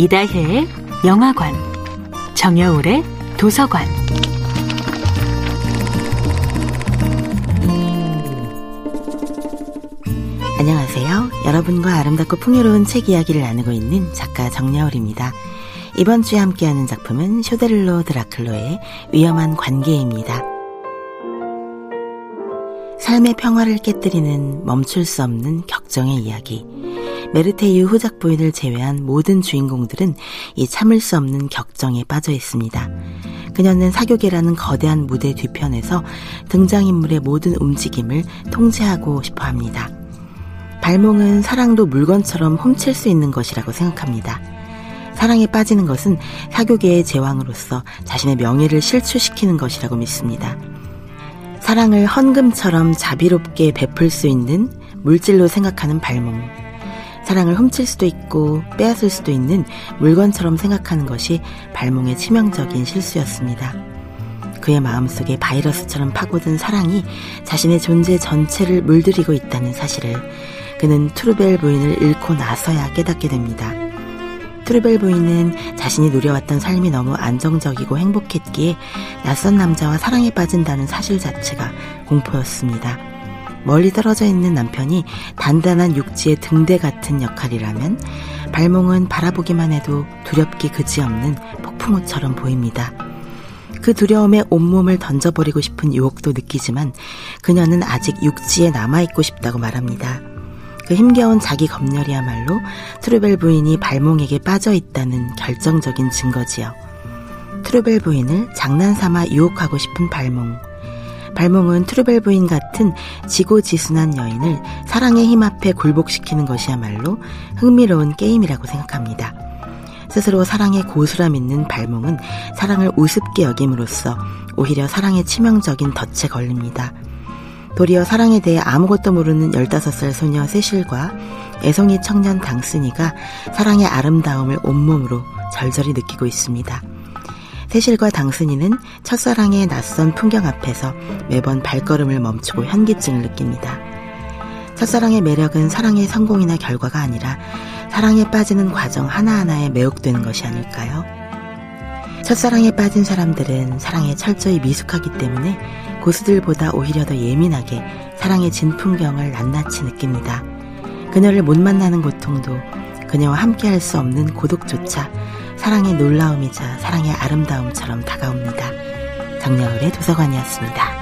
이다혜의 영화관, 정여울의 도서관. 안녕하세요. 여러분과 아름답고 풍요로운 책 이야기를 나누고 있는 작가 정여울입니다. 이번 주에 함께하는 작품은 쇼데를로 드라클로의 위험한 관계입니다. 삶의 평화를 깨뜨리는 멈출 수 없는 격정의 이야기. 메르테유 후작 부인을 제외한 모든 주인공들은 이 참을 수 없는 격정에 빠져 있습니다. 그녀는 사교계라는 거대한 무대 뒤편에서 등장인물의 모든 움직임을 통제하고 싶어 합니다. 발몽은 사랑도 물건처럼 훔칠 수 있는 것이라고 생각합니다. 사랑에 빠지는 것은 사교계의 제왕으로서 자신의 명예를 실추시키는 것이라고 믿습니다. 사랑을 헌금처럼 자비롭게 베풀 수 있는 물질로 생각하는 발몽. 사랑을 훔칠 수도 있고 빼앗을 수도 있는 물건처럼 생각하는 것이 발몽의 치명적인 실수였습니다. 그의 마음속에 바이러스처럼 파고든 사랑이 자신의 존재 전체를 물들이고 있다는 사실을 그는 투르벨 부인을 잃고 나서야 깨닫게 됩니다. 투르벨 부인은 자신이 누려왔던 삶이 너무 안정적이고 행복했기에 낯선 남자와 사랑에 빠진다는 사실 자체가 공포였습니다. 멀리 떨어져 있는 남편이 단단한 육지의 등대 같은 역할이라면 발몽은 바라보기만 해도 두렵기 그지없는 폭풍우처럼 보입니다. 그 두려움에 온몸을 던져버리고 싶은 유혹도 느끼지만 그녀는 아직 육지에 남아있고 싶다고 말합니다. 그 힘겨운 자기 검열이야말로 트루벨 부인이 발몽에게 빠져 있다는 결정적인 증거지요. 투르벨 부인을 장난삼아 유혹하고 싶은 발몽. 발몽은 투르벨 부인 같은 지고지순한 여인을 사랑의 힘 앞에 굴복시키는 것이야말로 흥미로운 게임이라고 생각합니다. 스스로 사랑의 고수라 믿는 발몽은 사랑을 우습게 여김으로써 오히려 사랑의 치명적인 덫에 걸립니다. 도리어 사랑에 대해 아무것도 모르는 15살 소녀 세실과 애송이 청년 당스니가 사랑의 아름다움을 온몸으로 절절히 느끼고 있습니다. 세실과 당순이는 첫사랑의 낯선 풍경 앞에서 매번 발걸음을 멈추고 현기증을 느낍니다. 첫사랑의 매력은 사랑의 성공이나 결과가 아니라 사랑에 빠지는 과정 하나하나에 매혹되는 것이 아닐까요? 첫사랑에 빠진 사람들은 사랑에 철저히 미숙하기 때문에 고수들보다 오히려 더 예민하게 사랑의 진풍경을 낱낱이 느낍니다. 그녀를 못 만나는 고통도 그녀와 함께 할 수 없는 고독조차 사랑의 놀라움이자 사랑의 아름다움처럼 다가옵니다. 정여울의 도서관이었습니다.